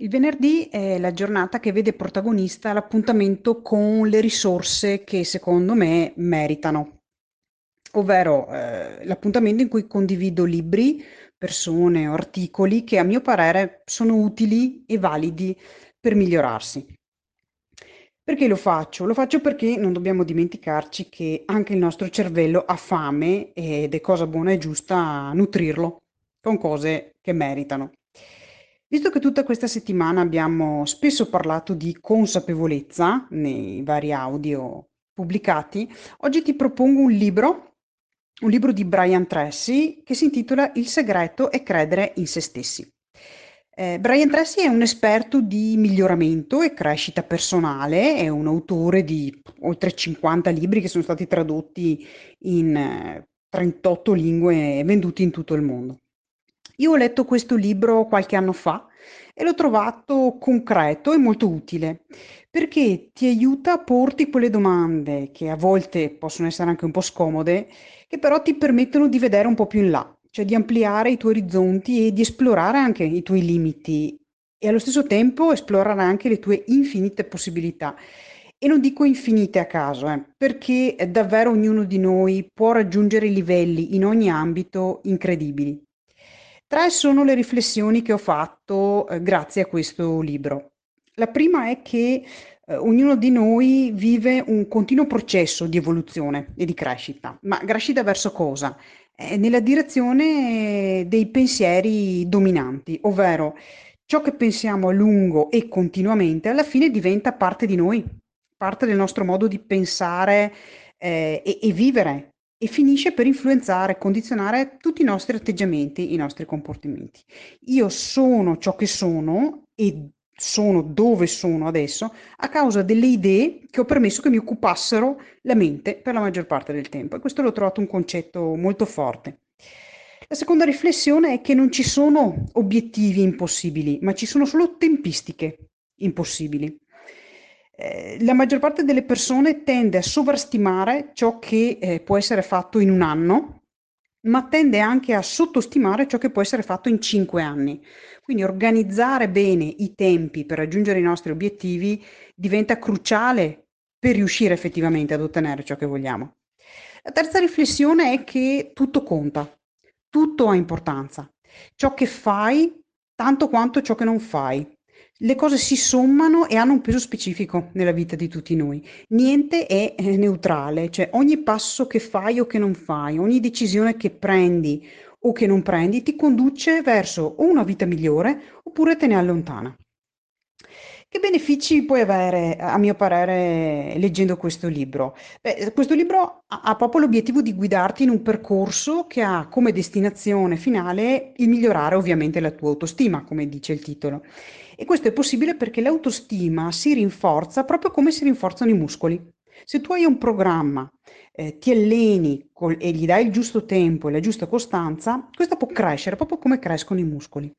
Il venerdì è la giornata che vede protagonista l'appuntamento con le risorse che secondo me meritano, ovvero eh, l'appuntamento in cui condivido libri, persone o articoli che a mio parere sono utili e validi per migliorarsi. Perché lo faccio? Lo faccio perché non dobbiamo dimenticarci che anche il nostro cervello ha fame ed è cosa buona e giusta nutrirlo con cose che meritano. Visto che tutta questa settimana abbiamo spesso parlato di consapevolezza nei vari audio pubblicati, oggi ti propongo un libro, un libro di Brian Tracy che si intitola Il segreto è credere in se stessi. Eh, Brian Tracy è un esperto di miglioramento e crescita personale, è un autore di oltre 50 libri che sono stati tradotti in eh, 38 lingue e venduti in tutto il mondo. Io ho letto questo libro qualche anno fa e l'ho trovato concreto e molto utile perché ti aiuta a porti quelle domande che a volte possono essere anche un po' scomode, che però ti permettono di vedere un po' più in là, cioè di ampliare i tuoi orizzonti e di esplorare anche i tuoi limiti e allo stesso tempo esplorare anche le tue infinite possibilità. E non dico infinite a caso, eh, perché davvero ognuno di noi può raggiungere livelli in ogni ambito incredibili. Tre sono le riflessioni che ho fatto eh, grazie a questo libro. La prima è che eh, ognuno di noi vive un continuo processo di evoluzione e di crescita, ma crescita verso cosa? Eh, nella direzione dei pensieri dominanti, ovvero ciò che pensiamo a lungo e continuamente alla fine diventa parte di noi, parte del nostro modo di pensare eh, e, e vivere e finisce per influenzare, condizionare tutti i nostri atteggiamenti, i nostri comportamenti. Io sono ciò che sono e sono dove sono adesso a causa delle idee che ho permesso che mi occupassero la mente per la maggior parte del tempo e questo l'ho trovato un concetto molto forte. La seconda riflessione è che non ci sono obiettivi impossibili, ma ci sono solo tempistiche impossibili. Eh, la maggior parte delle persone tende a sovrastimare ciò che eh, può essere fatto in un anno, ma tende anche a sottostimare ciò che può essere fatto in cinque anni. Quindi organizzare bene i tempi per raggiungere i nostri obiettivi diventa cruciale per riuscire effettivamente ad ottenere ciò che vogliamo. La terza riflessione è che tutto conta, tutto ha importanza. Ciò che fai tanto quanto ciò che non fai le cose si sommano e hanno un peso specifico nella vita di tutti noi. Niente è eh, neutrale, cioè ogni passo che fai o che non fai, ogni decisione che prendi o che non prendi ti conduce verso o una vita migliore oppure te ne allontana. Che benefici puoi avere, a mio parere, leggendo questo libro? Beh, questo libro ha, proprio l'obiettivo di guidarti in un percorso che ha come destinazione finale il migliorare ovviamente la tua autostima, come dice il titolo. E questo è possibile perché l'autostima si rinforza proprio come si rinforzano i muscoli. Se tu hai un programma, eh, ti alleni col, e gli dai il giusto tempo e la giusta costanza, questo può crescere proprio come crescono i muscoli.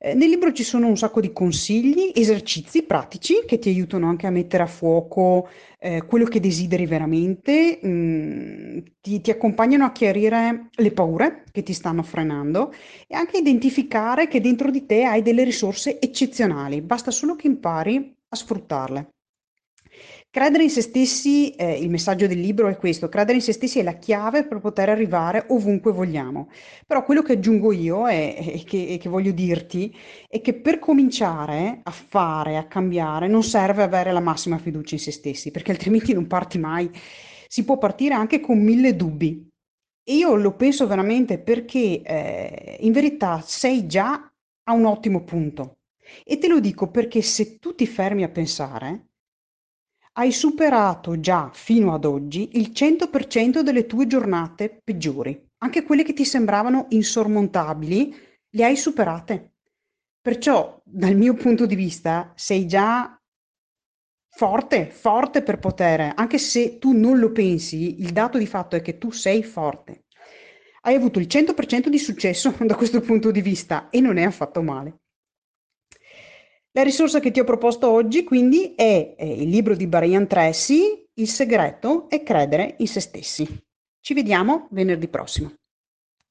Eh, nel libro ci sono un sacco di consigli, esercizi pratici che ti aiutano anche a mettere a fuoco eh, quello che desideri veramente, mh, mm, ti, ti accompagnano a chiarire le paure che ti stanno frenando e anche identificare che dentro di te hai delle risorse eccezionali, basta solo che impari a sfruttarle. Credere in se stessi, eh, il messaggio del libro è questo, credere in se stessi è la chiave per poter arrivare ovunque vogliamo. Però quello che aggiungo io e che, che, voglio dirti è che per cominciare a fare, a cambiare, non serve avere la massima fiducia in se stessi, perché altrimenti non parti mai. Si può partire anche con mille dubbi. E io lo penso veramente perché eh, in verità sei già a un ottimo punto. E te lo dico perché se tu ti fermi a pensare, hai superato già fino ad oggi il 100% delle tue giornate peggiori. Anche quelle che ti sembravano insormontabili, le hai superate. Perciò, dal mio punto di vista, sei già forte, forte per poter, anche se tu non lo pensi, il dato di fatto è che tu sei forte. Hai avuto il 100% di successo da questo punto di vista e non è affatto male. La risorsa che ti ho proposto oggi quindi è, il libro di Brian Tracy, Il segreto è credere in se stessi. Ci vediamo venerdì prossimo.